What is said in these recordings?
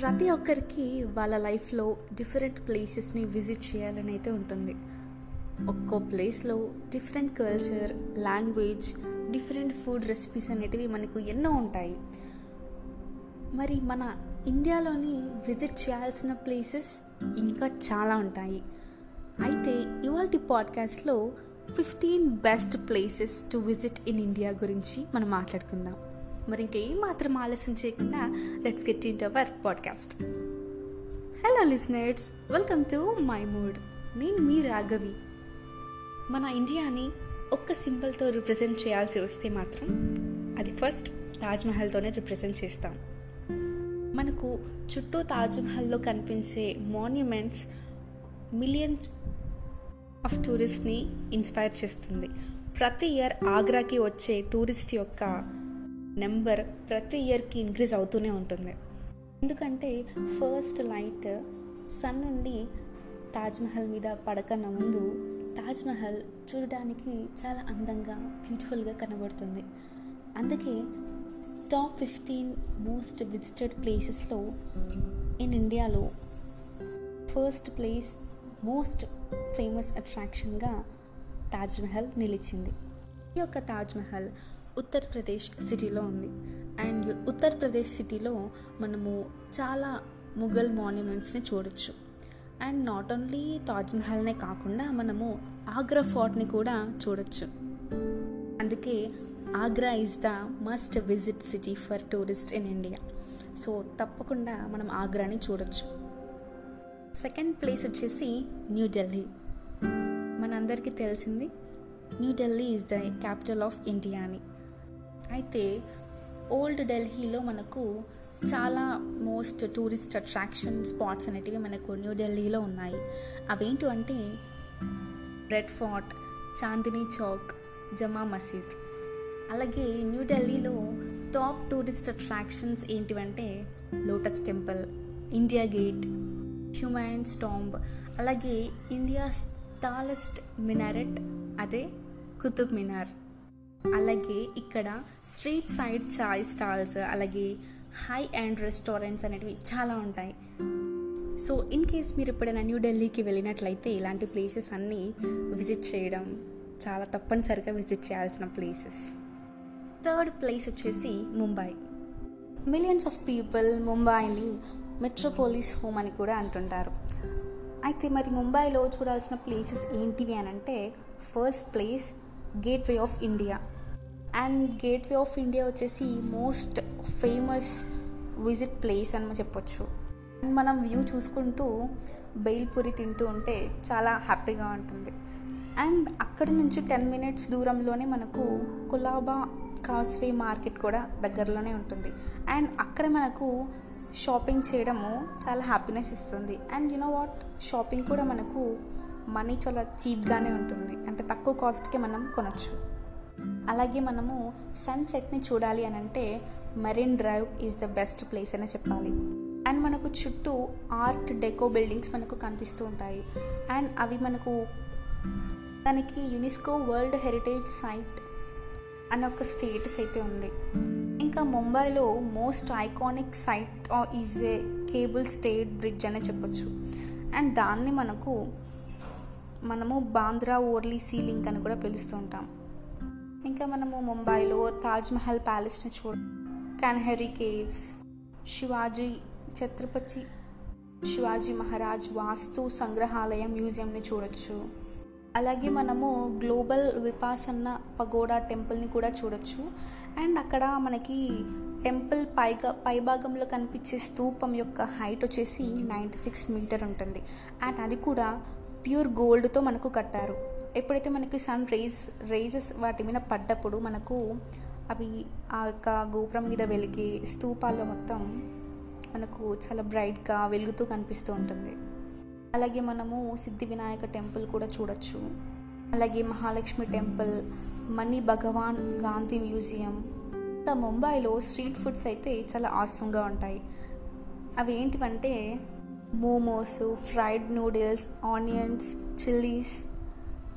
ప్రతి ఒక్కరికి వాళ్ళ లైఫ్లో డిఫరెంట్ ప్లేసెస్ని విజిట్ చేయాలని అయితే ఉంటుంది. ఒక్కో ప్లేస్లో different culture language different food recipes అనేటివి మనకు ఎన్నో ఉంటాయి. మరి మన ఇండియాలోని విజిట్ చేయాల్సిన ప్లేసెస్ ఇంకా చాలా ఉంటాయి. అయితే ఇవాళ పాడ్కాస్ట్లో fifteen best places to visit in India గురించి మనం మాట్లాడుకుందాం. మరి ఇంకేం మాత్రం ఆలస్యం చేయకుండా let's get in our podcast hello listeners welcome to my mood నేను మీ రాఘవి. మన ఇండియాని ఒక్క సింబల్తో రిప్రజెంట్ చేయాల్సి వస్తే మాత్రం అది ఫస్ట్ తాజ్మహల్తోనే రిప్రజెంట్ చేస్తాం. మనకు చుట్టూ తాజ్మహల్లో కనిపించే మాన్యుమెంట్స్ మిలియన్స్ ఆఫ్ టూరిస్ట్ని ఇన్స్పైర్ చేస్తుంది. ప్రతి ఇయర్ ఆగ్రాకి వచ్చే టూరిస్ట్ యొక్క నెంబర్ ప్రతి ఇయర్కి ఇంక్రీజ్ అవుతూనే ఉంటుంది. ఎందుకంటే ఫస్ట్ లైట్ సన్ నుండి తాజ్మహల్ మీద పడకన్న ముందు తాజ్మహల్ చూడడానికి చాలా అందంగా బ్యూటిఫుల్గా కనబడుతుంది. అందుకే టాప్ ఫిఫ్టీన్ మోస్ట్ విజిటెడ్ ప్లేసెస్లో ఇన్ ఇండియాలో ఫస్ట్ ప్లేస్ మోస్ట్ ఫేమస్ అట్రాక్షన్గా తాజ్మహల్ నిలిచింది. ఈ యొక్క తాజ్మహల్ ఉత్తరప్రదేశ్ సిటీలో ఉంది. అండ్ ఉత్తరప్రదేశ్ సిటీలో మనము చాలా ముఘల్ మాన్యుమెంట్స్ని చూడొచ్చు. అండ్ నాట్ ఓన్లీ తాజ్మహల్నే కాకుండా మనము ఆగ్రా ఫోర్ట్ని కూడా చూడొచ్చు. అందుకే Agra is the must visit city for tourist in India so తప్పకుండా మనం ఆగ్రాని చూడొచ్చు. సెకండ్ ప్లేస్ వచ్చేసి న్యూఢిల్లీ మనందరికీ తెలిసింది New Delhi is the capital of India అని. అయితే ఓల్డ్ ఢిల్లీలో మనకు చాలా మోస్ట్ టూరిస్ట్ అట్రాక్షన్ స్పాట్స్ అనేటివి మనకు న్యూఢిల్లీలో ఉన్నాయి. అవేంటి అంటే రెడ్ ఫోర్ట్ చాందినీ చౌక్ జమా మసీద్. అలాగే న్యూఢిల్లీలో top tourist attractions ఏంటివంటే lotus temple India gate Humayun స్టాంబ్ అలాగే ఇండియా టాలెస్ట్ మినారెట్ అదే కుతుబ్ మినార్. అలాగే ఇక్కడ స్ట్రీట్ సైడ్ చాయ్ స్టాల్స్ అలాగే హై అండ్ రెస్టారెంట్స్ అనేటివి చాలా ఉంటాయి. సో ఇన్ కేస్ మీరు ఎప్పుడైనా న్యూఢిల్లీకి వెళ్ళినట్లయితే ఇలాంటి ప్లేసెస్ అన్నీ విజిట్ చేయడం చాలా తప్పనిసరిగా విజిట్ చేయాల్సిన ప్లేసెస్. థర్డ్ ప్లేస్ వచ్చేసి ముంబై. మిలియన్స్ ఆఫ్ పీపుల్ ముంబైని మెట్రోపోలిస్ హోమ్ అని కూడా అంటుంటారు. అయితే మరి ముంబైలో చూడాల్సిన ప్లేసెస్ ఏంటివి అని అంటే first place gateway of India. And gateway of India వచ్చేసి మోస్ట్ ఫేమస్ విజిట్ ప్లేస్ అని చెప్పొచ్చు. అండ్ మనం వ్యూ చూసుకుంటూ బెయిల్పూరి తింటూ ఉంటే చాలా హ్యాపీగా ఉంటుంది. అండ్ అక్కడి నుంచి టెన్ మినిట్స్ దూరంలోనే మనకు కులాబా కాస్వే మార్కెట్ కూడా దగ్గరలోనే ఉంటుంది. అండ్ అక్కడ మనకు షాపింగ్ చేయడము చాలా హ్యాపీనెస్ ఇస్తుంది. And you know what? షాపింగ్ కూడా మనకు మనీ చాలా చీప్గానే ఉంటుంది. అంటే తక్కువ కాస్ట్కే మనం కొనొచ్చు. అలాగే మనము సన్సెట్ని చూడాలి అని అంటే marine drive is the best place అని చెప్పాలి. అండ్ మనకు చుట్టూ ఆర్ట్ డెకో బిల్డింగ్స్ మనకు కనిపిస్తూ ఉంటాయి. అండ్ అవి మనకు దానికి యునెస్కో వరల్డ్ హెరిటేజ్ సైట్ అనే ఒక స్టేటస్ అయితే ఉంది. ఇంకా ముంబైలో most iconic site is a cable stayed bridge అనే చెప్పొచ్చు. అండ్ దాన్ని మనకు మనము బాంద్రా ఓర్లీ సీలింగ్ అని కూడా పిలుస్తూ ఉంటాం. ఇంకా మనము ముంబైలో తాజ్మహల్ ప్యాలెస్ని చూడ కన్హరీ కేవ్స్ శివాజీ ఛత్రపతి శివాజీ మహారాజ్ వాస్తు సంగ్రహాలయం మ్యూజియంని చూడొచ్చు. అలాగే మనము గ్లోబల్ విపాసన్న పగోడా టెంపుల్ని కూడా చూడొచ్చు. అండ్ అక్కడ మనకి టెంపుల్ పైగా పైభాగంలో కనిపించే స్తూపం యొక్క హైట్ వచ్చేసి నైంటీ సిక్స్ మీటర్ ఉంటుంది. అండ్ అది కూడా ప్యూర్ గోల్డ్తో మనకు కట్టారు. ఎప్పుడైతే మనకి సన్ రేస్ రేజెస్ వాటి మీద పడ్డప్పుడు మనకు అవి ఆ యొక్క గోపురం మీద వెలిగే స్తూపాల్లో మొత్తం మనకు చాలా బ్రైట్గా వెలుగుతూ కనిపిస్తూ ఉంటుంది. అలాగే మనము సిద్ధి వినాయక టెంపుల్ కూడా చూడొచ్చు. అలాగే మహాలక్ష్మి టెంపుల్ మణి భగవాన్ గాంధీ మ్యూజియం ఇంకా ముంబైలో స్ట్రీట్ ఫుడ్స్ అయితే చాలా ఆసంగా ఉంటాయి. అవి ఏంటివంటే momos fried noodles onions chillies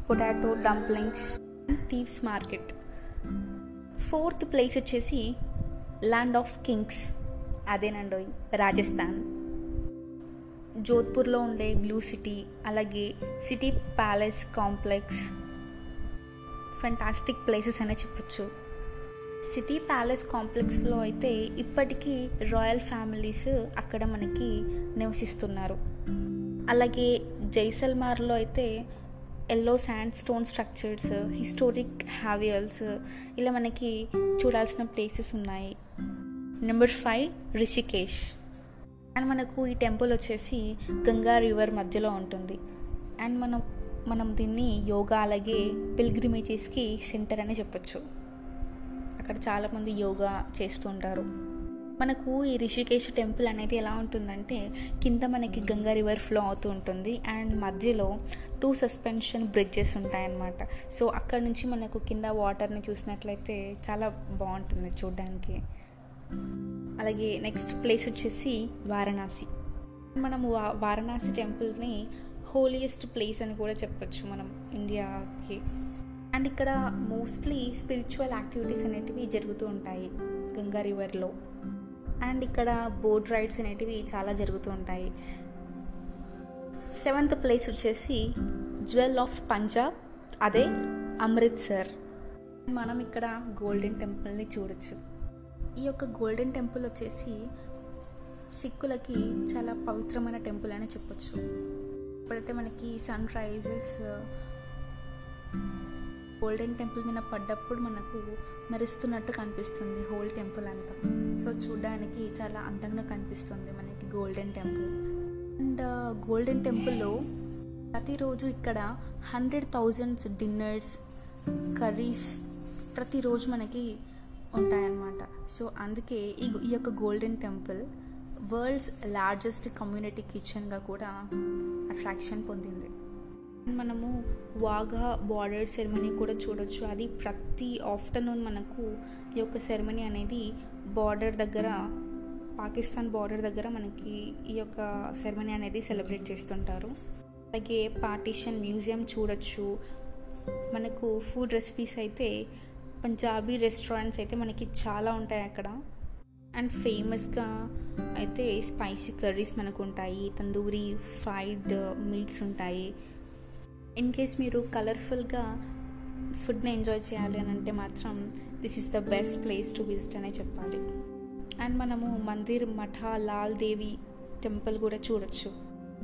potato dumplings thieves market. Fourth place వచ్చేసి ల్యాండ్ ఆఫ్ కింగ్స్. అదేనండి రాజస్థాన్. జోధ్పూర్లో ఉండే బ్లూ సిటీ అలాగే city palace complex. Fantastic places అనే చెప్పొచ్చు. సిటీ ప్యాలెస్ కాంప్లెక్స్లో అయితే ఇప్పటికీ రాయల్ ఫ్యామిలీస్ అక్కడ మనకి నివసిస్తున్నారు. అలాగే జైసల్మార్లో అయితే yellow sand stone structures historic havelis ఇలా మనకి చూడాల్సిన ప్లేసెస్ ఉన్నాయి. నెంబర్ ఫైవ్ రిషికేష్ అండ్ మనకు ఈ టెంపుల్ వచ్చేసి గంగా రివర్ మధ్యలో ఉంటుంది. అండ్ మనం మనం దీన్ని యోగా అలాగే పిల్గ్రిమేజెస్కి సెంటర్ అని చెప్పొచ్చు. అక్కడ చాలామంది యోగా చేస్తుంటారు. మనకు ఈ రిషికేశ్ టెంపుల్ అనేది ఎలా ఉంటుందంటే కింద మనకి గంగా రివర్ ఫ్లో అవుతూ ఉంటుంది. అండ్ మధ్యలో టూ సస్పెన్షన్ బ్రిడ్జెస్ ఉంటాయన్నమాట. సో అక్కడ నుంచి మనకు కింద వాటర్ని చూసినట్లయితే చాలా బాగుంటుంది చూడడానికి. అలాగే నెక్స్ట్ ప్లేస్ వచ్చేసి వారణాసి. మనము వా- వారణాసి టెంపుల్ని హోలియెస్ట్ ప్లేస్ అని కూడా చెప్పొచ్చు మనం ఇండియాకి. అండ్ ఇక్కడ మోస్ట్లీ స్పిరిచువల్ యాక్టివిటీస్ అనేటివి జరుగుతూ ఉంటాయి గంగా రివర్లో. అండ్ ఇక్కడ బోట్ రైడ్స్ అనేటివి చాలా జరుగుతూ ఉంటాయి. సెవెంత్ ప్లేస్ వచ్చేసి జ్యువెల్ ఆఫ్ పంజాబ్ అదే అమృత్సర్ మనం ఇక్కడ గోల్డెన్ టెంపుల్ని చూడొచ్చు. ఈ యొక్క గోల్డెన్ టెంపుల్ వచ్చేసి సిక్కులకి చాలా పవిత్రమైన టెంపుల్ అని చెప్పొచ్చు. ఇప్పుడైతే మనకి సన్ రైజెస్ గోల్డెన్ టెంపుల్ మీద పడ్డప్పుడు మనకు మెరుస్తున్నట్టు కనిపిస్తుంది హోల్ టెంపుల్ అంతా. సో చూడడానికి చాలా అందంగా కనిపిస్తుంది మనకి గోల్డెన్ టెంపుల్. అండ్ గోల్డెన్ టెంపుల్లో ప్రతిరోజు ఇక్కడ హండ్రెడ్ థౌజండ్స్ డిన్నర్స్ కర్రీస్ ప్రతిరోజు మనకి ఉంటాయన్నమాట. సో అందుకే ఈ ఈ యొక్క golden temple world's largest community కిచెన్గా కూడా అట్రాక్షన్ పొందింది. మనము వాఘా బార్డర్ సెరమనీ కూడా చూడొచ్చు. అది ప్రతి ఆఫ్టర్నూన్ మనకు ఈ యొక్క సెరమనీ అనేది బార్డర్ దగ్గర పాకిస్తాన్ బార్డర్ దగ్గర మనకి ఈ యొక్క సెరమనీ అనేది సెలబ్రేట్ చేస్తుంటారు. అలాగే పార్టీషన్ మ్యూజియం చూడొచ్చు. మనకు ఫుడ్ రెసిపీస్ అయితే పంజాబీ రెస్టారెంట్స్ అయితే మనకి చాలా ఉంటాయి అక్కడ. అండ్ ఫేమస్గా అయితే స్పైసీ కర్రీస్ మనకు ఉంటాయి తందూరి ఫ్రైడ్ మీట్స్ ఉంటాయి. ఇన్ కేస్ మీరు కలర్ఫుల్గా ఫుడ్ని ఎంజాయ్ చేయాలి అని అంటే మాత్రం this is the best place to visit అనే చెప్పాలి. అండ్ మనము మందిర్ మఠ లాల్ దేవి టెంపుల్ కూడా చూడొచ్చు.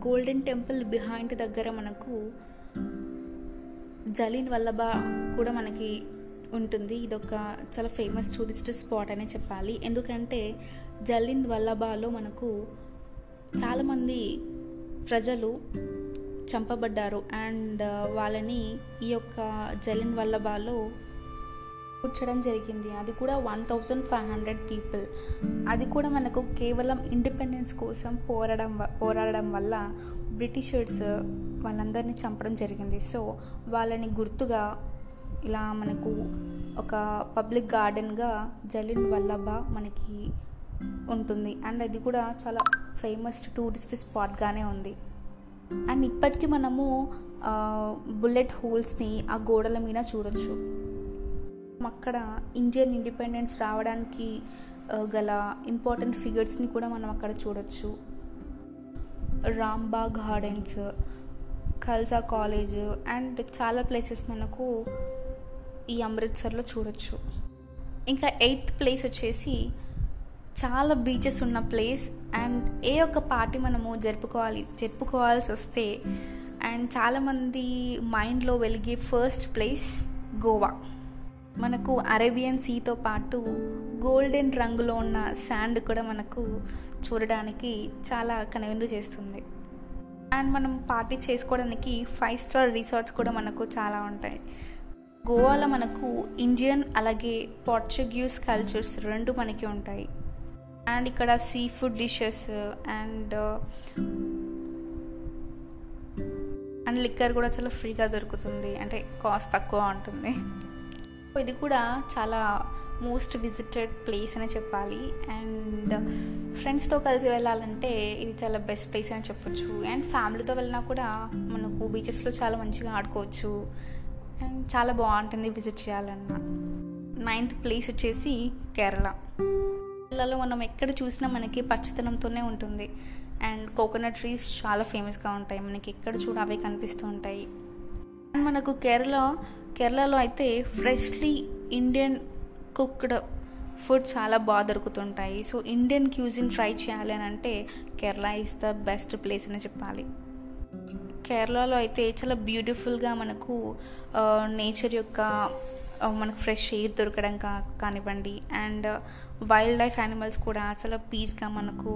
గోల్డెన్ టెంపుల్ బిహైండ్ దగ్గర మనకు జలీన్ వల్లభా కూడా మనకి ఉంటుంది. ఇదొక చాలా ఫేమస్ టూరిస్ట్ స్పాట్ అనే చెప్పాలి. ఎందుకంటే జలిన్ వల్లభాలో మనకు చాలామంది ప్రజలు చంపబడ్డారు. అండ్ వాళ్ళని ఈ యొక్క జలిన్ వల్లభాలో కూర్చడం జరిగింది. అది కూడా one thousand five hundred people. అది కూడా మనకు కేవలం ఇండిపెండెన్స్ కోసం పోరాడడం పోరాడడం వల్ల బ్రిటిషర్స్ వాళ్ళందరినీ చంపడం జరిగింది. సో వాళ్ళని గుర్తుగా ఇలా మనకు ఒక పబ్లిక్ గార్డెన్గా జలిన్ వల్లభ మనకి ఉంటుంది. అండ్ అది కూడా చాలా ఫేమస్ టూరిస్ట్ స్పాట్గానే ఉంది. అండ్ ఇప్పటికీ మనము బుల్లెట్ హోల్స్ని ఆ గోడల మీద చూడొచ్చు. అక్కడ ఇండియన్ ఇండిపెండెన్స్ రావడానికి గల ఇంపార్టెంట్ ఫిగర్స్ని కూడా మనం అక్కడ చూడొచ్చు. Rambagh gardens Khalsa college and చాలా ప్లేసెస్ మనకు ఈ అమృత్సర్లో చూడొచ్చు. ఇంకా ఎయిత్ ప్లేస్ వచ్చేసి చాలా బీచెస్ ఉన్న ప్లేస్ అండ్ ఏ ఒక్క పార్టీ మనము జరుపుకోవాలి జరుపుకోవాల్సి వస్తే అండ్ చాలామంది మైండ్లో వెలిగే ఫస్ట్ ప్లేస్ గోవా మనకు అరేబియన్ సీతో పాటు గోల్డెన్ రంగులో ఉన్న శాండ్ కూడా మనకు చూడడానికి చాలా కనువిందు చేస్తుంది. అండ్ మనం పార్టీ చేసుకోవడానికి ఫైవ్ స్టార్ రిసార్ట్స్ కూడా మనకు చాలా ఉంటాయి. గోవాలో మనకు ఇండియన్ అలాగే పోర్చుగీస్ కల్చర్స్ రెండు మనకి ఉంటాయి. అండ్ ఇక్కడ sea food dishes and uh, and liquor కూడా చాలా ఫ్రీగా దొరుకుతుంది. అంటే కాస్ట్ తక్కువ ఉంటుంది. ఇది కూడా చాలా మోస్ట్ విజిటెడ్ ప్లేస్ అని చెప్పాలి. అండ్ ఫ్రెండ్స్తో కలిసి వెళ్ళాలంటే ఇది చాలా బెస్ట్ ప్లేస్ అని చెప్పొచ్చు. అండ్ ఫ్యామిలీతో వెళ్ళినా కూడా మనకు బీచెస్లో చాలా మంచిగా ఆడుకోవచ్చు. అండ్ చాలా బాగుంటుంది విజిట్ చేయాలన్న. నైన్త్ ప్లేస్ వచ్చేసి కేరళ. కేరళలో మనం ఎక్కడ చూసినా మనకి పచ్చదనంతోనే ఉంటుంది. అండ్ కోకోనట్ ట్రీస్ చాలా ఫేమస్గా ఉంటాయి. మనకి ఎక్కడ చూడ అవే కనిపిస్తూ ఉంటాయి. అండ్ మనకు కేరళ కేరళలో అయితే ఫ్రెష్లీ ఇండియన్ కుక్డ్ ఫుడ్ చాలా బాగా దొరుకుతుంటాయి. సో ఇండియన్ క్యూజిన్ ట్రై చేయాలి అని అంటే Kerala is the best place అని చెప్పాలి. కేరళలో అయితే చాలా బ్యూటిఫుల్గా మనకు నేచర్ యొక్క మనకు ఫ్రెష్ ఎయిర్ దొరకడం కా కానివ్వండి. అండ్ వైల్డ్ లైఫ్ యానిమల్స్ కూడా చాలా పీస్గా మనకు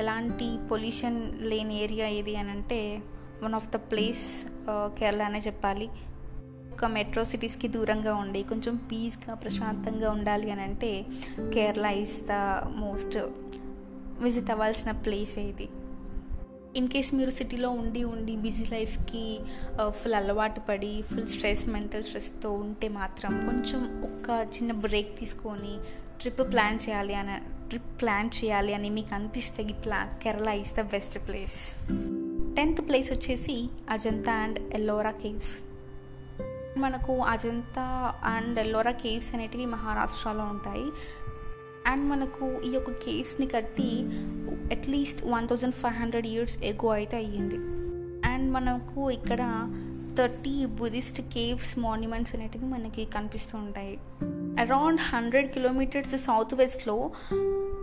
ఎలాంటి పొల్యూషన్ లేని ఏరియా ఏది అని అంటే one of the place Kerala అనే చెప్పాలి. ఒక మెట్రో సిటీస్కి దూరంగా ఉండి కొంచెం పీస్గా ప్రశాంతంగా ఉండాలి అని అంటే Kerala is the most visit అవ్వాల్సిన ప్లేస్ ఇది. ఇన్ కేస్ మీరు సిటీలో ఉండి ఉండి బిజీ లైఫ్కి ఫుల్ అలవాటు పడి ఫుల్ స్ట్రెస్ మెంటల్ స్ట్రెస్తో ఉంటే మాత్రం కొంచెం ఒక చిన్న బ్రేక్ తీసుకొని ట్రిప్ ప్లాన్ చేయాలి అని ట్రిప్ ప్లాన్ చేయాలి అని మీకు అనిపిస్తే ఇట్లా Kerala is the best place tenth place వచ్చేసి అజంతా అండ్ ఎల్లోరా కేవ్స్ మనకు అజంతా అండ్ ఎల్లోరా కేవ్స్ అనేటివి మహారాష్ట్రలో ఉంటాయి. అండ్ మనకు ఈ యొక్క కేవ్స్ని కట్టి at least one thousand five hundred years ago అయితే అయ్యింది. అండ్ మనకు ఇక్కడ థర్టీ బుద్ధిస్ట్ కేవ్స్ మాన్యుమెంట్స్ అనేటివి మనకి కనిపిస్తూ ఉంటాయి. అరౌండ్ హండ్రెడ్ కిలోమీటర్స్ సౌత్ వెస్ట్లో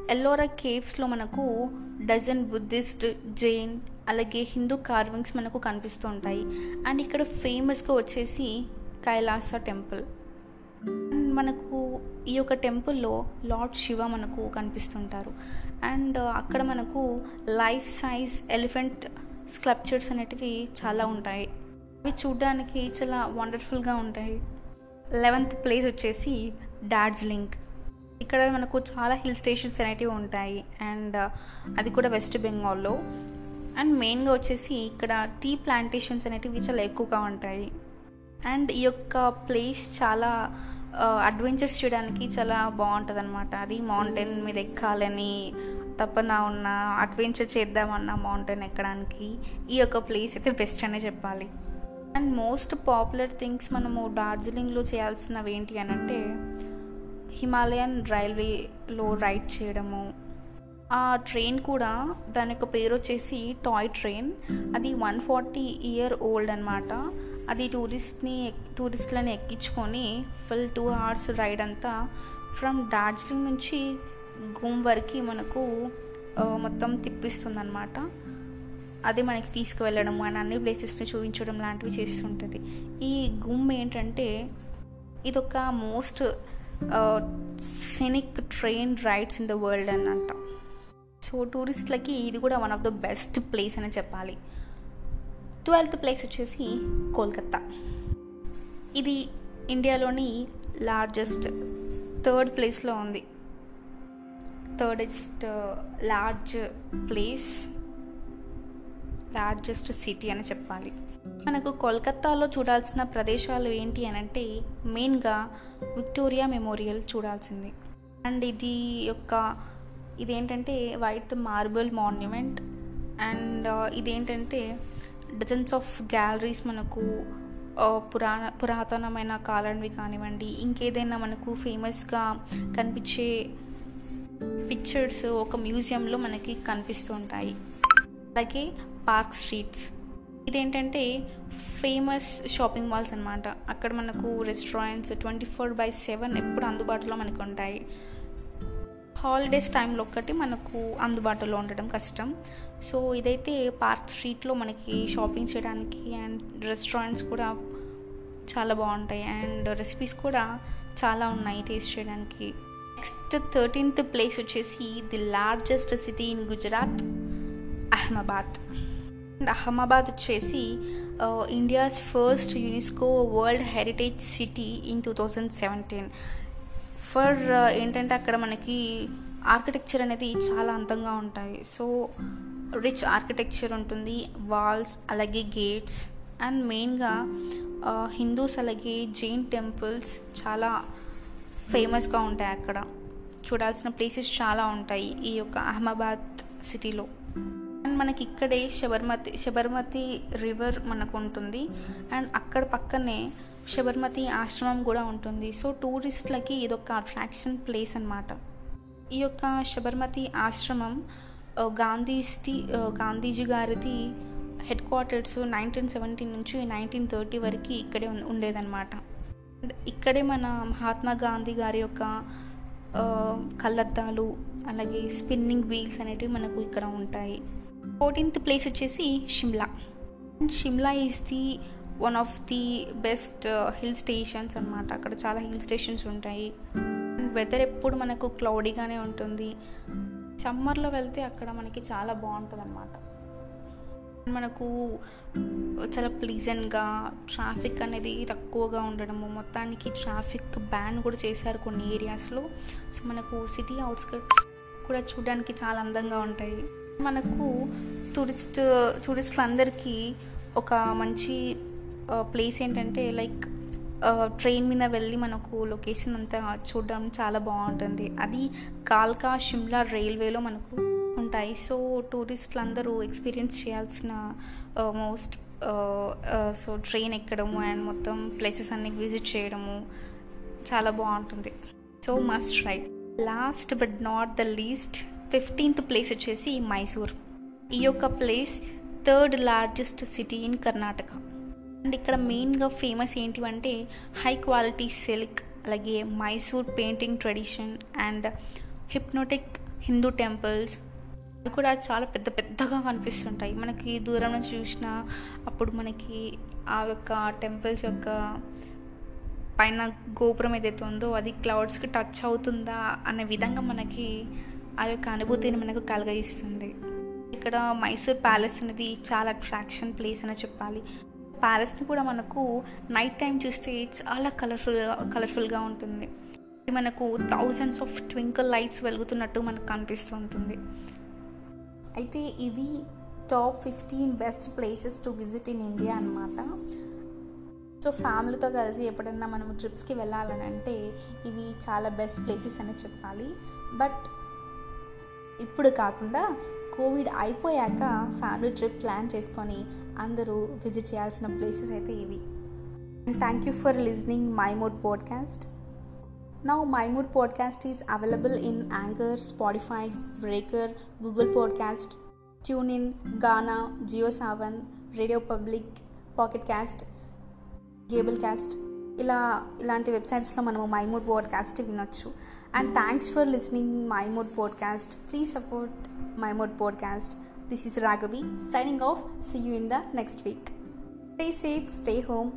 ఎల్లోరా కేవ్స్లో మనకు డజన్ బుద్ధిస్ట్ జైన్ అలాగే హిందూ కార్వింగ్స్ మనకు కనిపిస్తూ ఉంటాయి. అండ్ ఇక్కడ ఫేమస్గా వచ్చేసి కైలాస టెంపుల్ అండ్ మనకు ఈ యొక్క టెంపుల్లో లార్డ్ శివ మనకు కనిపిస్తుంటారు. అండ్ అక్కడ మనకు లైఫ్ సైజ్ ఎలిఫెంట్ స్కల్ప్చర్స్ అనేటివి చాలా ఉంటాయి. అవి చూడడానికి చాలా వండర్ఫుల్గా ఉంటాయి. లెవెంత్ ప్లేస్ వచ్చేసి డార్జిలింగ్. ఇక్కడ మనకు చాలా హిల్ స్టేషన్స్ అనేటివి ఉంటాయి. అండ్ అది కూడా వెస్ట్ బెంగాల్లో. అండ్ మెయిన్గా వచ్చేసి ఇక్కడ టీ ప్లాంటేషన్స్ అనేటివి చాలా ఎక్కువగా ఉంటాయి. అండ్ ఈ యొక్క ప్లేస్ చాలా అడ్వెంచర్స్ చేయడానికి చాలా బాగుంటుంది అనమాట అది మౌంటైన్ మీద ఎక్కాలని తప్పన ఉన్న అడ్వెంచర్ చేద్దామన్న మౌంటైన్ ఎక్కడానికి ఈ యొక్క ప్లేస్ అయితే బెస్ట్ అనే చెప్పాలి. అండ్ మోస్ట్ పాపులర్ థింగ్స్ మనము డార్జిలింగ్లో చేయాల్సినవి ఏంటి అని అంటే హిమాలయన్ రైల్వేలో రైడ్ చేయడము. ఆ ట్రైన్ కూడా దాని యొక్క పేరు వచ్చేసి టాయ్ ట్రైన్ అది వన్ ఫార్టీ ఇయర్ ఓల్డ్ అనమాట అది టూరిస్ట్ని టూరిస్ట్లని ఎక్కించుకొని ఫుల్ టూ అవర్స్ రైడ్ అంతా ఫ్రమ్ డార్జిలింగ్ నుంచి గుమ్ వరకు మనకు మొత్తం తిప్పిస్తుంది అనమాట అది మనకి తీసుకువెళ్ళడం అని అన్ని ప్లేసెస్ని చూపించడం లాంటివి చేస్తుంటుంది. ఈ గుమ్ ఏంటంటే ఇదొక most scenic train rides in the world అని అంట సో టూరిస్ట్లకి ఇది కూడా one of the best place అని చెప్పాలి. ట్వెల్త్ ప్లేస్ వచ్చేసి కోల్కత్తా. ఇది ఇండియాలోని లార్జెస్ట్ థర్డ్ ప్లేస్లో ఉంది. Thirdest large place largest city అని చెప్పాలి. మనకు కోల్కత్తాలో చూడాల్సిన ప్రదేశాలు ఏంటి అని అంటే మెయిన్గా విక్టోరియా మెమోరియల్ చూడాల్సింది. అండ్ ఇది యొక్క ఇదేంటంటే white marble monument and uh, ఇదేంటంటే డజన్స్ ఆఫ్ గ్యాలరీస్ మనకు uh, పురాణ పురాతనమైన కాలానివి కానివ్వండి ఇంకేదైనా మనకు ఫేమస్గా కనిపించే పిక్చర్స్ ఒక మ్యూజియంలో మనకి కనిపిస్తూ ఉంటాయి. అలాగే పార్క్ స్ట్రీట్స్ ఇదేంటంటే ఫేమస్ షాపింగ్ మాల్స్ అనమాట అక్కడ మనకు restaurants twenty four by seven ఎప్పుడు అందుబాటులో మనకు ఉంటాయి. హాలిడేస్ టైంలో ఒక్కటి మనకు అందుబాటులో ఉండడం కష్టం. సో ఇదైతే పార్క్ స్ట్రీట్లో మనకి షాపింగ్ చేయడానికి అండ్ రెస్టారెంట్స్ కూడా చాలా బాగుంటాయి. అండ్ రెసిపీస్ కూడా చాలా ఉన్నాయి టేస్ట్ చేయడానికి. నెక్స్ట్ థర్టీన్త్ ప్లేస్ వచ్చేసి the largest city in Gujarat Ahmedabad and Ahmedabad వచ్చేసి India's first UNESCO world heritage city in two thousand seventeen for ఏంటంటే అక్కడ మనకి ఆర్కిటెక్చర్ అనేది చాలా అందంగా ఉంటాయి. సో రిచ్ ఆర్కిటెక్చర్ ఉంటుంది వాల్స్ అలాగే గేట్స్ అండ్ మెయిన్గా హిందూస్ అలాగే జైన్ టెంపుల్స్ చాలా ఫేమస్గా ఉంటాయి అక్కడ. చూడాల్సిన ప్లేసెస్ చాలా ఉంటాయి ఈ యొక్క అహ్మదాబాద్ సిటీలో అండ్ మనకి ఇక్కడే శబర్మతి శబర్మతి రివర్ మనకు ఉంటుంది. అండ్ అక్కడ పక్కనే శబర్మతి ఆశ్రమం కూడా ఉంటుంది. సో టూరిస్టులకి ఇదొక అట్రాక్షన్ ప్లేస్ అన్నమాట. ఈ యొక్క శబర్మతి ఆశ్రమం గాంధీస్ది గాంధీజీ గారిది హెడ్ క్వార్టర్స్ నైన్టీన్ సెవెంటీ నుంచి నైన్టీన్ థర్టీ వరకు ఇక్కడే ఉండేదన్నమాట. ఇక్కడే మన మహాత్మా గాంధీ గారి యొక్క కళ్ళద్దాలు అలాగే స్పిన్నింగ్ వీల్స్ అనేటివి మనకు ఇక్కడ ఉంటాయి. ఫోర్టీన్త్ ప్లేస్ వచ్చేసి Shimla Shimla is the one of the best hill stations అనమాట అక్కడ చాలా హిల్ స్టేషన్స్ ఉంటాయి. అండ్ వెదర్ ఎప్పుడు మనకు క్లౌడీగానే ఉంటుంది. సమ్మర్లో వెళ్తే అక్కడ మనకి చాలా బాగుంటుంది అనమాట మనకు చాలా ప్లీజెంట్గా ట్రాఫిక్ అనేది తక్కువగా ఉండడము మొత్తానికి ట్రాఫిక్ బ్యాన్ కూడా చేశారు కొన్ని ఏరియాస్లో సో మనకు సిటీ అవుట్స్కట్స్ కూడా చూడడానికి చాలా అందంగా ఉంటాయి. మనకు టూరిస్ట్ టూరిస్టులందరికీ ఒక మంచి ప్లేస్ ఏంటంటే లైక్ ట్రైన్ మీద వెళ్ళి మనకు లొకేషన్ అంతా చూడడం చాలా బాగుంటుంది. అది కాల్కా షిమ్లా రైల్వేలో మనకు ఉంటాయి. సో టూరిస్టులు అందరూ ఎక్స్పీరియన్స్ చేయాల్సిన మోస్ట్ సో ట్రైన్ ఎక్కడము అండ్ మొత్తం ప్లేసెస్ అన్ని విజిట్ చేయడము చాలా బాగుంటుంది. So must try last but not the least fifteenth place వచ్చేసి మైసూర్ ఈ యొక్క place third largest city in Karnataka and ఇక్కడ మెయిన్గా ఫేమస్ ఏంటివంటే హై క్వాలిటీ సిల్క్ అలాగే Mysore painting tradition and hypnotic Hindu temples కూడా చాలా పెద్ద పెద్దగా కనిపిస్తుంటాయి మనకి దూరం నుంచి చూసిన అప్పుడు మనకి ఆ యొక్క టెంపుల్స్ యొక్క పైన గోపురం ఏదైతే ఉందో అది క్లౌడ్స్కి టచ్ అవుతుందా అనే విధంగా మనకి ఆ యొక్క అనుభూతిని మనకు కలగయిస్తుంది ఇక్కడ మైసూర్ ప్యాలెస్ అనేది చాలా అట్రాక్షన్ ప్లేస్ అని చెప్పాలి. ప్యాలెస్ని కూడా మనకు నైట్ టైం చూస్తే చాలా కలర్ఫుల్గా కలర్ఫుల్గా ఉంటుంది. మనకు థౌజండ్స్ ఆఫ్ ట్వింకిల్ లైట్స్ వెలుగుతున్నట్టు మనకు కనిపిస్తూ ఉంటుంది. అయితే ఇవి top fifteen best places to visit in India అనమాట సో ఫ్యామిలీతో కలిసి ఎప్పుడన్నా మనం ట్రిప్స్కి వెళ్ళాలని అంటే ఇవి చాలా బెస్ట్ ప్లేసెస్ అని చెప్పాలి. బట్ ఇప్పుడు కాకుండా కోవిడ్ అయిపోయాక ఫ్యామిలీ ట్రిప్ ప్లాన్ చేసుకొని అందరూ విజిట్ చేయాల్సిన ప్లేసెస్ అయితే ఇవి. Thank you for listening my mood podcast. నా my mood podcast is available in anchor Spotify breaker Google podcast tune in Gaana Jio Saavn radio public pocket cast gable cast ఇలా ఇలాంటి వెబ్సైట్స్లో మనము my mood podcast వినొచ్చు. And thanks for listening my mood podcast please support my mood podcast this is రాగబీ signing off see you in the next week stay safe stay home